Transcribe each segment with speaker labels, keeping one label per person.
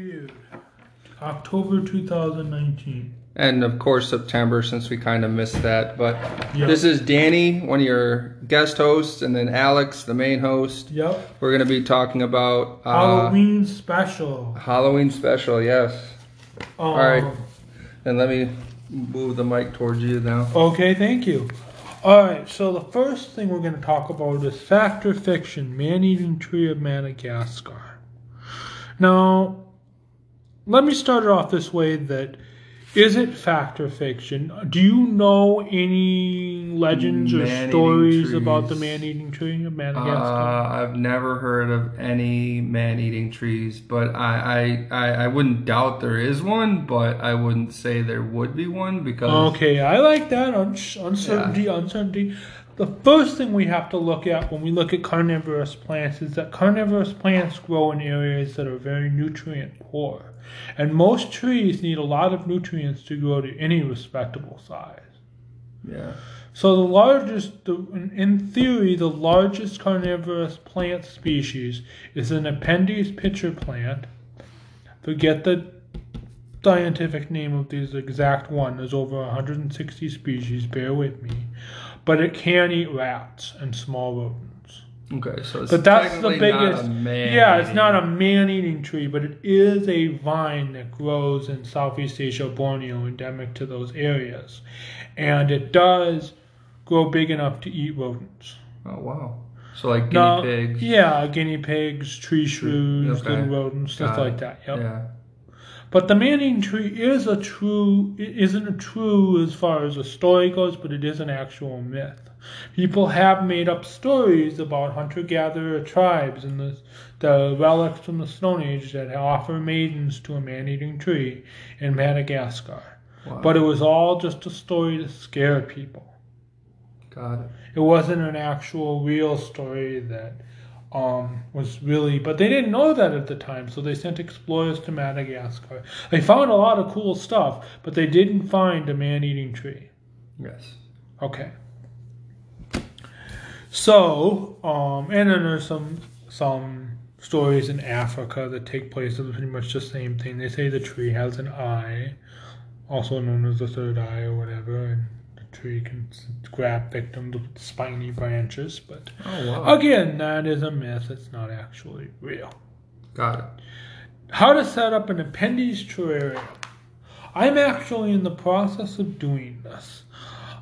Speaker 1: weird. October 2019.
Speaker 2: And of course, September, since we kind of missed that. But
Speaker 1: Yep.
Speaker 2: this is Danny, one of your guest hosts, and then Alex, the main host.
Speaker 1: Yep.
Speaker 2: We're going to be talking about uh,
Speaker 1: Halloween special.
Speaker 2: Halloween special, yes.
Speaker 1: Um,
Speaker 2: right. And let me move the mic towards you now.
Speaker 1: Okay, thank you. All right, so the first thing we're going to talk about is fact or fiction, man-eating tree of Madagascar. Now, let me start it off this way: that is it fact or fiction? Do you know any legends or
Speaker 2: Man-eating
Speaker 1: stories about the man-eating tree of
Speaker 2: Uh, I've never heard of any man-eating trees, but I, I, I, I wouldn't doubt there is one, but I wouldn't say there would be one because
Speaker 1: Okay, I like that Un- uncertainty. Uncertainty. The first thing we have to look at when we look at carnivorous plants is that carnivorous plants grow in areas that are very nutrient poor, and most trees need a lot of nutrients to grow to any respectable size.
Speaker 2: yeah,
Speaker 1: So the largest, the, in- theory, the largest carnivorous plant species is an Nepenthes pitcher plant. Forget the scientific name of this exact one. There's over 160 species. Bear with me, but it can eat rats and small rodents.
Speaker 2: okay, so it's
Speaker 1: But that's the biggest. yeah, it's not a man-eating tree, but it is a vine that grows in Southeast Asia, Borneo, endemic to those areas, and it does grow big enough to eat rodents.
Speaker 2: Oh wow, so like guinea
Speaker 1: Now-
Speaker 2: pigs.
Speaker 1: Yeah, guinea pigs, tree shrews,
Speaker 2: okay.
Speaker 1: little rodents, stuff
Speaker 2: Got
Speaker 1: like
Speaker 2: it.
Speaker 1: that. Yep.
Speaker 2: Yeah,
Speaker 1: But the man-eating tree is a true, it isn't a true as far as a story goes, but it is an actual myth. People have made up stories about hunter-gatherer tribes and the, the relics from the Stone Age that offer maidens to a man-eating tree in Madagascar.
Speaker 2: wow.
Speaker 1: But it was all just a story to scare people.
Speaker 2: got it.
Speaker 1: It wasn't an actual real story that um, was really, but they didn't know that at the time, so they sent explorers to Madagascar. They found a lot of cool stuff, but they didn't find a man-eating tree.
Speaker 2: Yes.
Speaker 1: Okay. So, um, and then there's some some stories in Africa that take place of pretty much the same thing. They say the tree has an eye, also known as the third eye or whatever, and tree can grab victims with spiny branches. But
Speaker 2: Oh wow.
Speaker 1: again, that is a myth. It's not actually real.
Speaker 2: Got it.
Speaker 1: How to set up an Nepenthes terrarium. I'm actually in the process of doing this.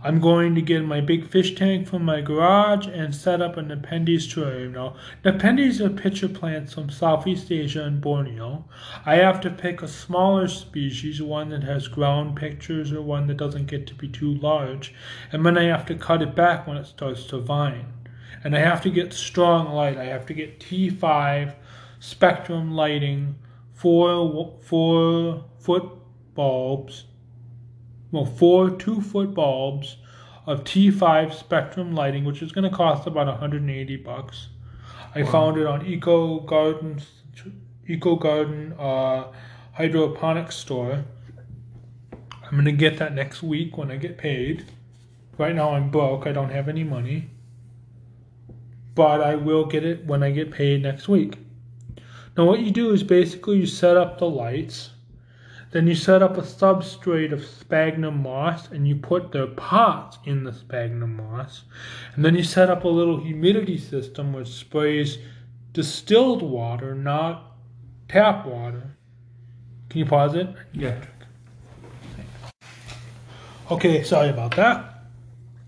Speaker 1: I'm going to get my big fish tank from my garage and set up an Nepenthes terrarium. Now, the Nepenthes are pitcher plants from Southeast Asia and Borneo. I have to pick a smaller species, one that has ground pictures or one that doesn't get to be too large, and then I have to cut it back when it starts to vine. And I have to get strong light. I have to get T5 spectrum lighting, four four foot bulbs, well four two foot bulbs of T5 spectrum lighting, which is going to cost about 180 bucks. I
Speaker 2: Wow.
Speaker 1: found it on Eco Garden Eco Garden uh, hydroponics store. I'm gonna get that next week when I get paid. Right now I'm broke. I don't have any money. But I will get it when I get paid next week. Now what you do is basically you set up the lights, then you set up a substrate of sphagnum moss and you put the pots in the sphagnum moss, and then you set up a little humidity system which sprays distilled water, not tap water. Can you pause it?
Speaker 2: Yeah.
Speaker 1: Okay, sorry about that.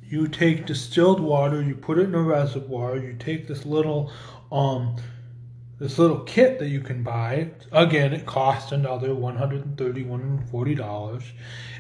Speaker 1: You take distilled water, you put it in a reservoir, you take this little um this little kit that you can buy. Again, it costs another 130 140 dollars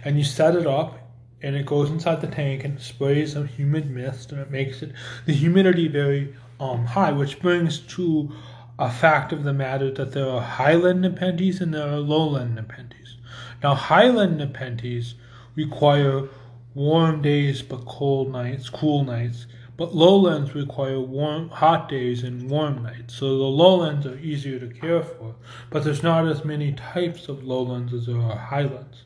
Speaker 1: and you set it up and it goes inside the tank and sprays a humid mist and it makes it the humidity very um high, which brings to a fact of the matter that there are highland Nepenthes and there are lowland Nepenthes. Now, highland Nepenthes require warm days but cold nights, cool nights. But lowlands require warm, hot days and warm nights. So the lowlands are easier to care for, but there's not as many types of lowlands as there are highlands.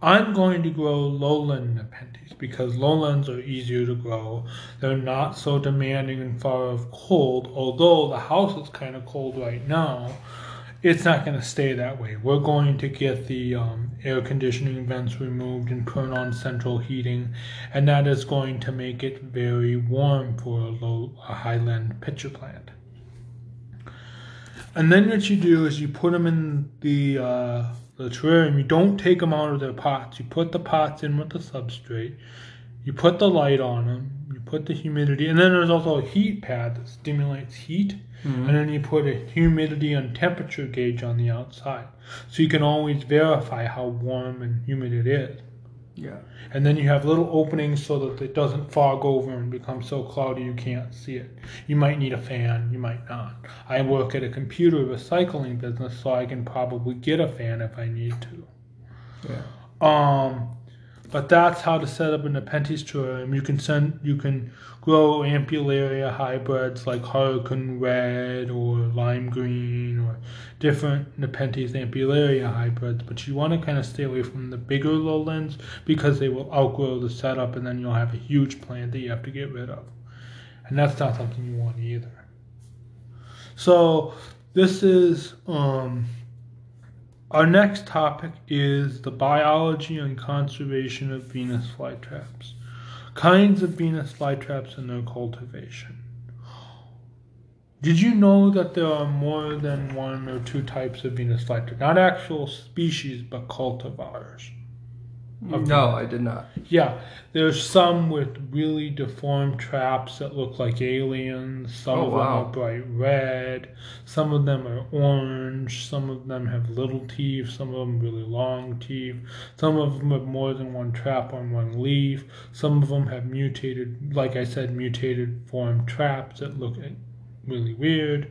Speaker 1: I'm going to grow lowland Nepenthes because lowlands are easier to grow. They're not so demanding and far of cold, although the house is kind of cold right now. It's not going to stay that way. We're going to get the um, air conditioning vents removed and turn on central heating, and that is going to make it very warm for a low, a highland pitcher plant. And then what you do is you put them in the uh, the terrarium. You don't take them out of their pots. You put the pots in with the substrate. You put the light on them. You put the humidity, and then there's also a heat pad that stimulates heat.
Speaker 2: Mhm.
Speaker 1: And then you put a humidity and temperature gauge on the outside, so you can always verify how warm and humid it is.
Speaker 2: Yeah.
Speaker 1: And then you have little openings so that it doesn't fog over and become so cloudy you can't see it. You might need a fan, you might not. I work at a computer recycling business, so I can probably get a fan if I need to.
Speaker 2: Yeah.
Speaker 1: Um, but that's how to set up a Nepenthes terrarium. You can send, you can grow ampullaria hybrids like Hurricane Red or Lime Green or different Nepenthes ampullaria hybrids. But you want to kind of stay away from the bigger lowlands because they will outgrow the setup, and then you'll have a huge plant that you have to get rid of, and that's not something you want either. So this is um, our next topic is the biology and conservation of Venus flytraps. Kinds of Venus flytraps and their cultivation. Did you know that there are more than one or two types of Venus flytrap? Not actual species, but cultivars. Of mm.
Speaker 2: No, I did not.
Speaker 1: Yeah, there's some with really deformed traps that look like aliens. Some
Speaker 2: Oh,
Speaker 1: of them
Speaker 2: wow.
Speaker 1: are bright red. Some of them are orange. Some of them have little teeth. Some of them really long teeth. Some of them have more than one trap on one leaf. Some of them have mutated, like I said, mutated form traps that look really weird.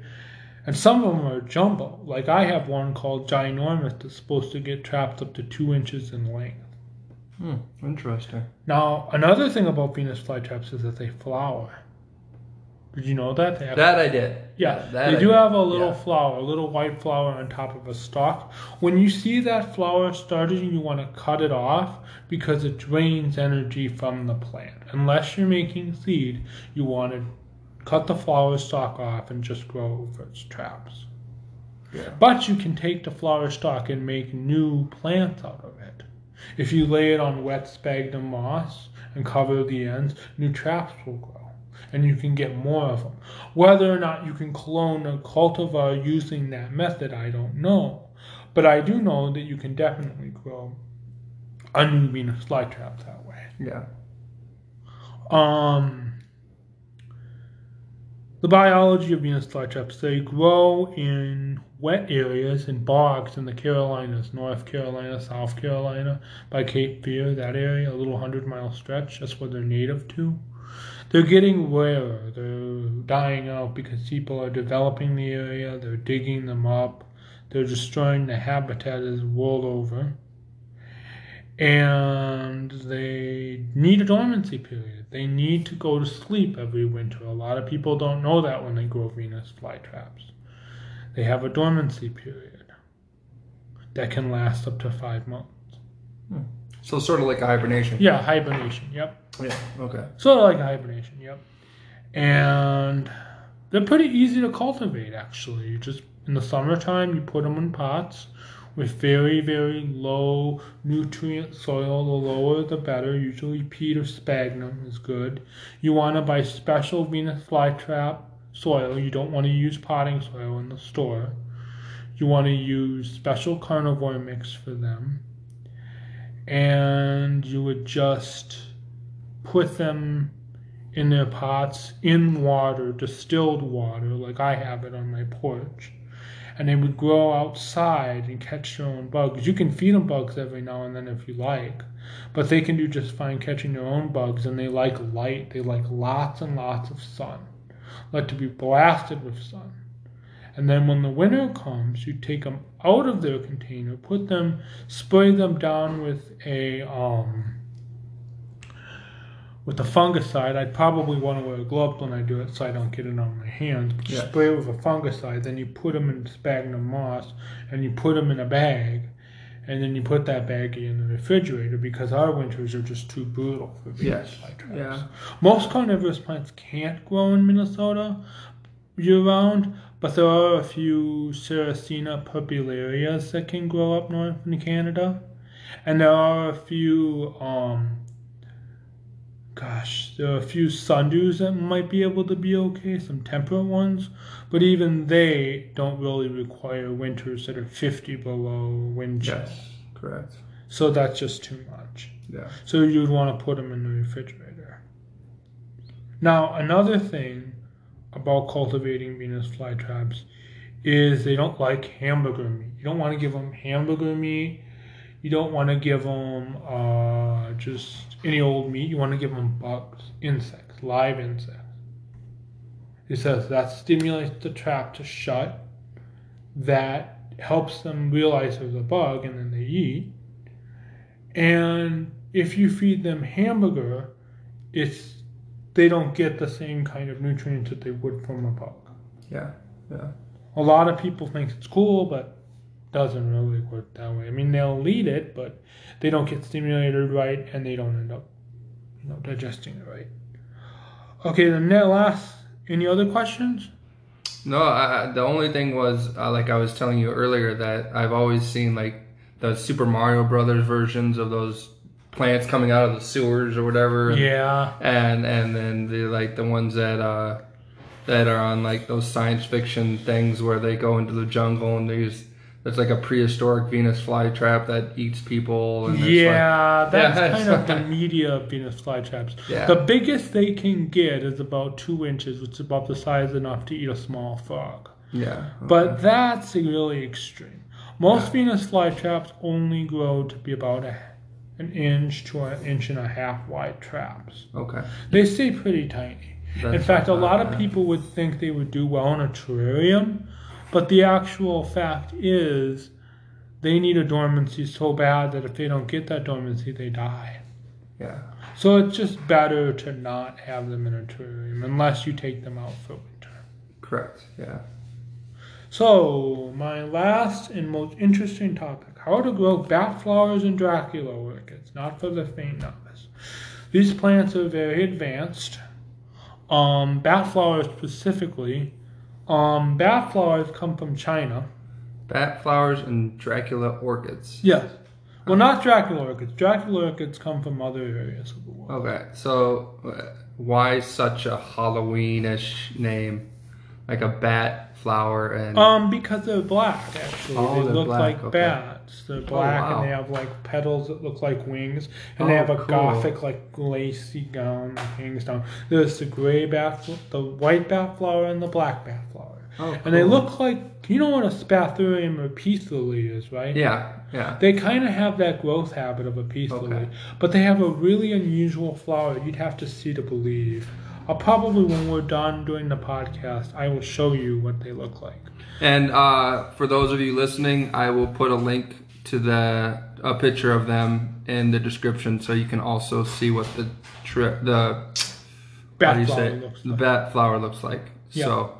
Speaker 1: And some of them are jumbo. Like I have one called Ginormous that's supposed to get trapped up to two inches in length.
Speaker 2: Hmm. Interesting.
Speaker 1: Now, another thing about Venus flytraps is that they flower. Did you know that? They have,
Speaker 2: That I did.
Speaker 1: yeah,
Speaker 2: that
Speaker 1: they
Speaker 2: I
Speaker 1: do
Speaker 2: did.
Speaker 1: have a little
Speaker 2: Yeah.
Speaker 1: flower, a little white flower on top of a stalk. When you see that flower starting, you want to cut it off because it drains energy from the plant. Unless you're making seed, you want to cut the flower stalk off and just grow over its traps.
Speaker 2: Yeah.
Speaker 1: But you can take the flower stalk and make new plants out of it. If you lay it on wet sphagnum moss and cover the ends, new traps will grow. And you can get more of them. Whether or not you can clone a cultivar using that method, I don't know. But I do know that you can definitely grow a new Venus flytrap that way.
Speaker 2: Yeah.
Speaker 1: Um, the biology of Venus flytraps, they grow in wet areas and bogs in the Carolinas, North Carolina, South Carolina, by Cape Fear, that area, a little hundred mile stretch. That's where they're native to. They're getting rarer. They're dying out because people are developing the area, they're digging them up, they're destroying the habitat as world over and they need a dormancy period. They need to go to sleep every winter. A lot of people don't know that when they grow Venus flytraps. They have a dormancy period that can last up to five months. Hmm.
Speaker 2: So sort of like a hibernation.
Speaker 1: Yeah, hibernation. Yep.
Speaker 2: Yeah. Okay.
Speaker 1: Sort of like hibernation. Yep. And they're pretty easy to cultivate. Actually, you just in the summertime you put them in pots with very very low nutrient soil. The lower the better. Usually peat or sphagnum is good. You want to buy special Venus flytrap soil. You don't want to use potting soil in the store. You want to use special carnivore mix for them. And you would just put them in their pots in water, distilled water, like I have it on my porch. And they would grow outside and catch their own bugs. You can feed them bugs every now and then if you like, but they can do just fine catching their own bugs. And they like light, they like lots and lots of sun, like to be blasted with sun. And then when the winter comes, you take them out of their container, put them, spray them down with a um, with the fungicide. I'd probably want to wear gloves when I do it so I don't get it on my hands. But you
Speaker 2: Yeah.
Speaker 1: spray it with a fungicide, then you put them in sphagnum moss, and you put them in a bag, and then you put that bag in the refrigerator because our winters are just too brutal for
Speaker 2: Yes.
Speaker 1: flytraps.
Speaker 2: Yeah.
Speaker 1: Most carnivorous plants can't grow in Minnesota year round, but there are a few Sarracenia purpureas that can grow up north in Canada, and there are a few um, gosh, there are a few sundews that might be able to be okay, some temperate ones, but even they don't really require winters that are 50 below wind chill.
Speaker 2: Yes, correct.
Speaker 1: So that's just too much.
Speaker 2: Yeah.
Speaker 1: So you'd want to put them in the refrigerator. Now, another thing about cultivating Venus flytraps is they don't like hamburger meat. You don't want to give them hamburger meat. You don't want to give them uh, just any old meat. You want to give them bugs, insects, live insects. It says that stimulates the trap to shut. That helps them realize there's a bug and then they eat. And if you feed them hamburger, it's they don't get the same kind of nutrients that they would from a bug.
Speaker 2: Yeah. Yeah.
Speaker 1: A lot of people think it's cool, but doesn't really work that way. I mean, they'll eat it, but they don't get stimulated right, and they don't end up, you know, digesting it right. Okay, then that last. Any other questions?
Speaker 2: No, I, the only thing was uh, like I was telling you earlier that I've always seen like the Super Mario Brothers versions of those plants coming out of the sewers or whatever. And,
Speaker 1: Yeah.
Speaker 2: And and then the like the ones that uh that are on like those science fiction things where they go into the jungle and there's there's like a prehistoric Venus flytrap that eats people and it's like-
Speaker 1: Yeah, that's
Speaker 2: Yeah,
Speaker 1: kind of the media of Venus flytraps.
Speaker 2: Yeah.
Speaker 1: The biggest they can get is about two inches, which is about the size enough to eat a small frog.
Speaker 2: yeah.
Speaker 1: But that's really extreme. Most Venus flytraps only grow to be about a, an inch to an inch and a half wide traps.
Speaker 2: okay.
Speaker 1: They stay pretty tiny. In fact, a lot of people would think they would do well in a terrarium, but the actual fact is they need a dormancy so bad that if they don't get that dormancy, they die.
Speaker 2: Yeah.
Speaker 1: So it's just better to not have them in a terrarium unless you take them out for winter.
Speaker 2: Correct. Yeah.
Speaker 1: So, my last and most interesting topic how to grow bat flowers and Dracula orchids, not for the faint of novice. These plants are very advanced. Um, bat flowers specifically. Um, bat flowers come from China.
Speaker 2: Bat flowers and Dracula orchids.
Speaker 1: Yes. Well, not Dracula orchids. Dracula orchids come from other areas of the world.
Speaker 2: Okay, so uh, why such a Halloweenish name, like a bat flower and
Speaker 1: Um, because they're black, actually.
Speaker 2: Oh,
Speaker 1: they look
Speaker 2: black,
Speaker 1: like
Speaker 2: okay.
Speaker 1: bats. They're oh, black
Speaker 2: wow.
Speaker 1: and they have like petals that look like wings, and they
Speaker 2: Oh,
Speaker 1: have a
Speaker 2: cool.
Speaker 1: gothic like lacy gown that hangs down. There's the gray bat, the white bat flower, and the black bat flower.
Speaker 2: oh,
Speaker 1: And they look like you know what a spathurium or peace lily is, right?
Speaker 2: yeah, yeah,
Speaker 1: They kind of have that growth habit of a peace
Speaker 2: Okay.
Speaker 1: lily, but they have a really unusual flower. You'd have to see to believe. I'll probably, when we're done doing the podcast, I will show you what they look like.
Speaker 2: And uh, for those of you listening, I will put a link to the a picture of them in the description, so you can also see what the tri- the
Speaker 1: Bat
Speaker 2: how do
Speaker 1: flower looks
Speaker 2: the
Speaker 1: like.
Speaker 2: bat flower looks like.
Speaker 1: Yeah.
Speaker 2: So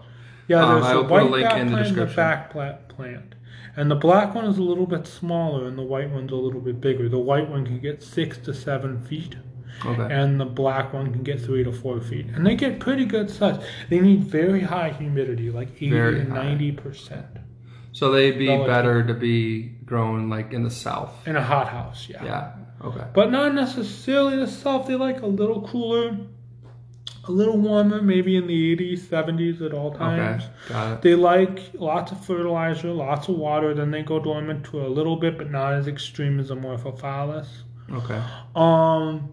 Speaker 1: Yeah,
Speaker 2: Um,
Speaker 1: there's
Speaker 2: I
Speaker 1: the
Speaker 2: will put a
Speaker 1: white
Speaker 2: link
Speaker 1: bat
Speaker 2: in the
Speaker 1: plant the
Speaker 2: description.
Speaker 1: black plant. And the black one is a little bit smaller and the white one's a little bit bigger. The white one can get six to seven feet
Speaker 2: okay,
Speaker 1: and the black one can get three to four feet. And they get pretty good size. They need very high humidity, like 80
Speaker 2: Very
Speaker 1: to 90%
Speaker 2: so they'd be
Speaker 1: Relative.
Speaker 2: better to be grown like in the south.
Speaker 1: in a hot house, yeah.
Speaker 2: Yeah. Okay.
Speaker 1: But not necessarily the south. They like a little cooler, a little warmer, maybe in the 80s, 70s at all times.
Speaker 2: Okay. Got it.
Speaker 1: They like lots of fertilizer, lots of water, then they go dormant to a little bit, but not as extreme as Amorphophallus.
Speaker 2: Okay.
Speaker 1: Um,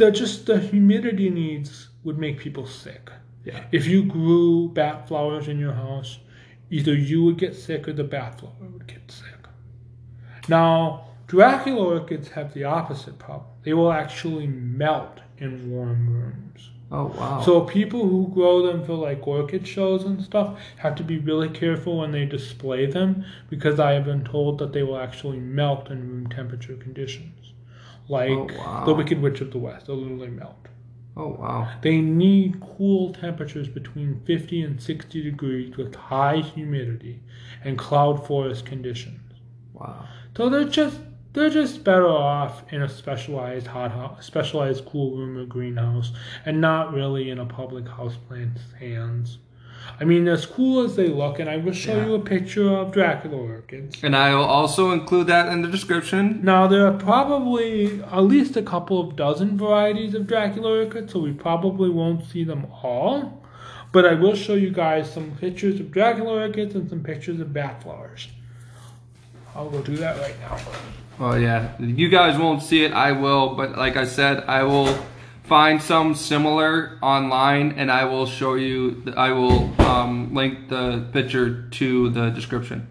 Speaker 1: they're just the humidity needs would make people sick.
Speaker 2: Yeah.
Speaker 1: If you grew bat flowers in your house, either you would get sick or the bat flower would get sick. Now, Dracula orchids have the opposite problem. They will actually melt in warm rooms.
Speaker 2: Oh wow.
Speaker 1: So people who grow them for like orchid shows and stuff have to be really careful when they display them because I have been told that they will actually melt in room temperature conditions. Like
Speaker 2: Oh, wow.
Speaker 1: the Wicked Witch of the West, they'll literally melt.
Speaker 2: oh wow.
Speaker 1: They need cool temperatures between 50 and 60 degrees with high humidity and cloud forest conditions.
Speaker 2: Wow.
Speaker 1: So they're just they're just better off in a specialized hot house, specialized cool room or greenhouse, and not really in a public houseplant's hands. I mean, as cool as they look, and I will show
Speaker 2: Yeah.
Speaker 1: you a picture of Dracula orchids.
Speaker 2: And I will also include that in the description.
Speaker 1: Now there are probably at least a couple of dozen varieties of Dracula orchids, so we probably won't see them all. But I will show you guys some pictures of Dracula orchids and some pictures of bat flowers. I'll go do that right now.
Speaker 2: Well, yeah, you guys won't see it. I will, but like I said, I will find some similar online, and I will show you. I will um, link the picture to the description.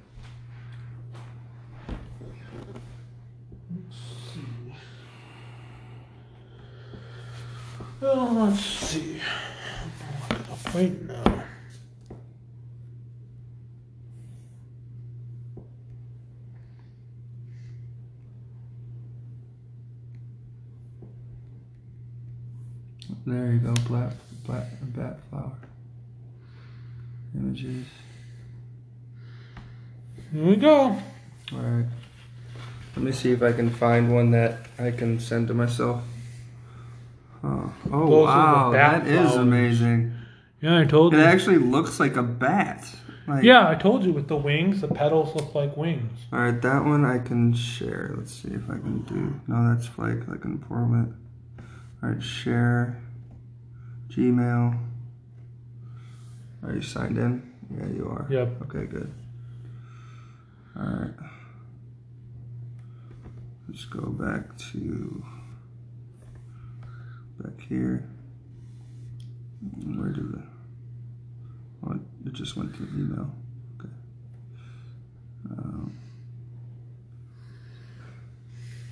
Speaker 1: Well, let's see. I'll look it up right now.
Speaker 2: There you go, black, black, bat flower images.
Speaker 1: Here we go.
Speaker 2: All right. Let me see if I can find one that I can send to myself. Oh, oh wow, that is amazing.
Speaker 1: Yeah, I told you.
Speaker 2: It actually looks like a bat. Like,
Speaker 1: Yeah, I told you with the wings, the petals look like wings.
Speaker 2: All right, that one I can share. Let's see if I can do. No, that's like like an improvement. All right, share. Gmail. Are you signed in? Yeah, you are.
Speaker 1: Yep.
Speaker 2: Okay, good. All right. Let's go back to back here. Where did the? Oh, it just went to email. Okay. Um,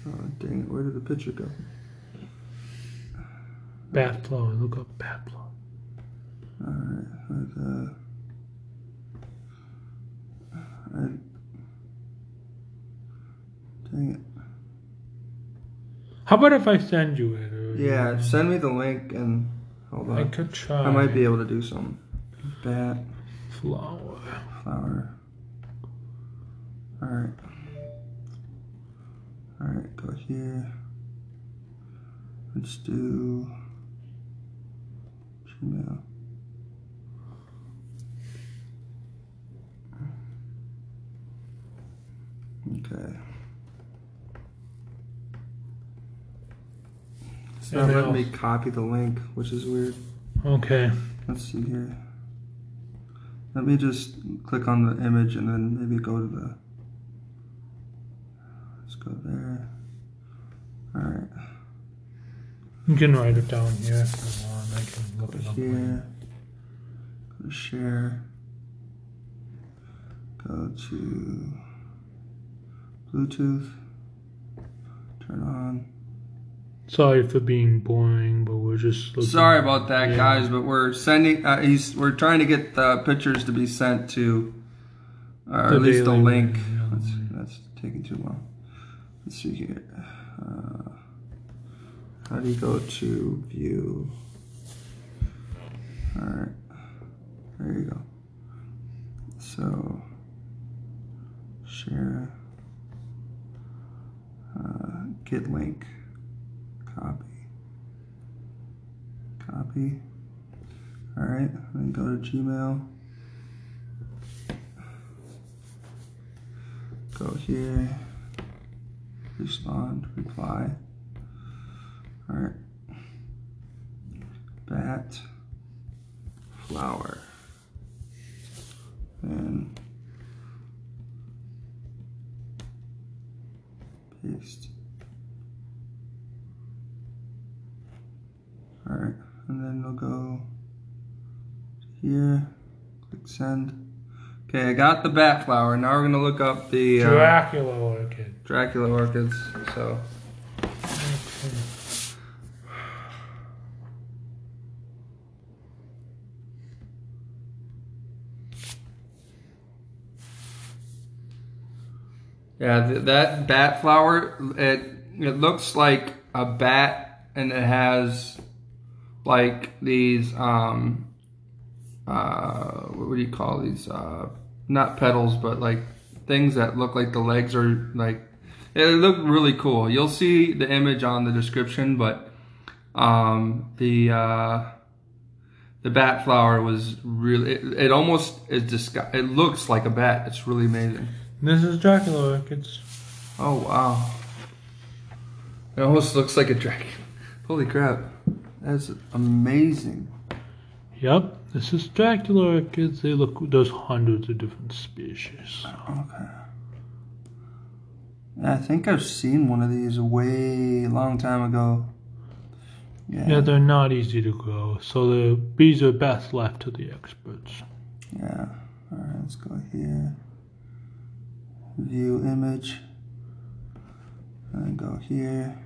Speaker 2: oh dang it! Where did the picture go?
Speaker 1: Bat flower. Look up bat flower.
Speaker 2: But, uh, I, dang it.
Speaker 1: How about if I send you it? Or
Speaker 2: Yeah, send me the link and hold on.
Speaker 1: I could try.
Speaker 2: I might be able to do some bat
Speaker 1: flower.
Speaker 2: flower. All right. All right, go here. Let's do Gmail. Okay. It's not letting me copy the link, which is weird.
Speaker 1: Okay.
Speaker 2: Let's see here. Let me just click on the image and then maybe go to the. Let's go there. All right.
Speaker 1: You can write it down here if you want. I can look it up.
Speaker 2: Here. Go to share. Go to Bluetooth. Turn on.
Speaker 1: Sorry for being boring, but we're just looking.
Speaker 2: Sorry about that,
Speaker 1: Yeah.
Speaker 2: guys, but we're sending. Uh, he's we're trying to get the pictures to be sent to, or
Speaker 1: The
Speaker 2: at least the link.
Speaker 1: Yeah,
Speaker 2: That's, that's taking too long. Let's see here. Uh, how do you go to view? All right, there you go. So share. Uh, get link. Copy. Copy. All right, then go to Gmail. Go here. Respond, reply. All right. Bat. Flower. And paste. Alright, and then we'll go here, click send. Okay, I got the bat flower. Now we're gonna look up the uh,
Speaker 1: Dracula orchid.
Speaker 2: Dracula orchids. So yeah, th- that bat flower it it looks like a bat, and it has like these um uh what do you call these uh not petals but like things that look like the legs are like it look really cool you'll see the image on the description but um the uh the bat flower was really. It, it almost is disgu- It looks like a bat. It's really amazing.
Speaker 1: This is Dracula orchids.
Speaker 2: Oh wow! It almost looks like a dragon. Holy crap! That's amazing.
Speaker 1: Yep, this is Dracula orchids. They look. There's hundreds of different species.
Speaker 2: Okay. I think I've seen one of these a way long time ago. Yeah.
Speaker 1: Yeah, they're not easy to grow, so the bees are best left to the experts.
Speaker 2: Yeah. All right, let's go here. View image. And go here.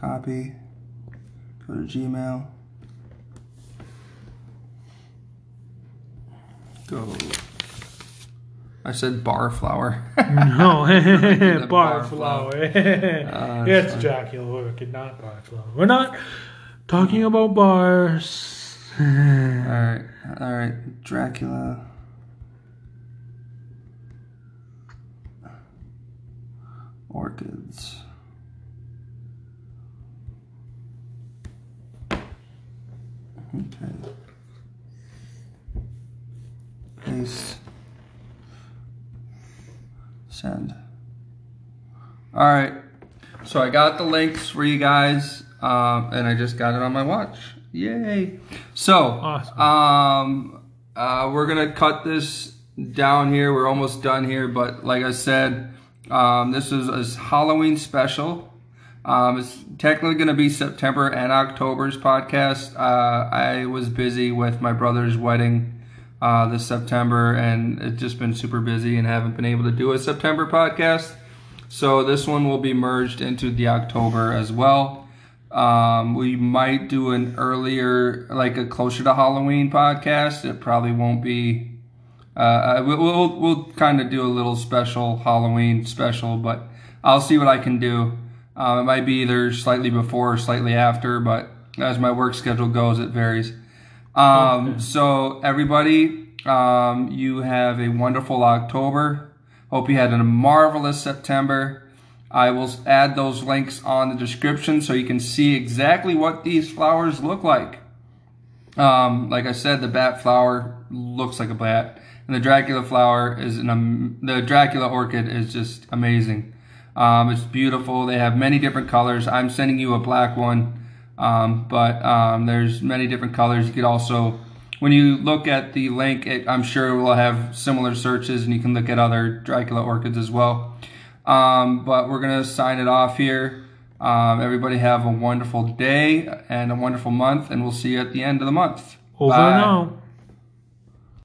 Speaker 2: Copy. Go to Gmail. Go. I said bar flower.
Speaker 1: No,
Speaker 2: bar flower. Uh,
Speaker 1: it's. Dracula orchid, not bar flower. We're not talking about bars.
Speaker 2: All right, all right, Dracula. Orchids. Okay. Paste. Send. All right. So I got the links for you guys, um, and I just got it on my watch. Yay! So,
Speaker 1: Awesome.
Speaker 2: um, uh, we're gonna cut this down here. We're almost done here, but like I said, um, this is a Halloween special. Um, it's technically going to be September and October's podcast. Uh, I was busy with my brother's wedding uh, this September, and it's just been super busy and haven't been able to do a September podcast. So this one will be merged into the October as well. Um, we might do an earlier, like a closer to Halloween podcast. It probably won't be. Uh, we'll we'll, we'll kind of do a little special Halloween special, but I'll see what I can do. Um, it might be either slightly before or slightly after, but as my work schedule goes, it varies. Um, So everybody, um, you have a wonderful October. Hope you had a marvelous September. I will add those links on the description so you can see exactly what these flowers look like. Um, like I said, the bat flower looks like a bat, and the Dracula flower is an the Dracula orchid is just amazing. Um, it's beautiful. They have many different colors. I'm sending you a black one, um, but um, there's many different colors. You could also, when you look at the link, it, I'm sure it will have similar searches, and you can look at other Dracula orchids as well. Um, but we're gonna sign it off here. Um, everybody have a wonderful day and a wonderful month, and we'll see you at the end of the month.
Speaker 1: Over
Speaker 2: Bye.
Speaker 1: now.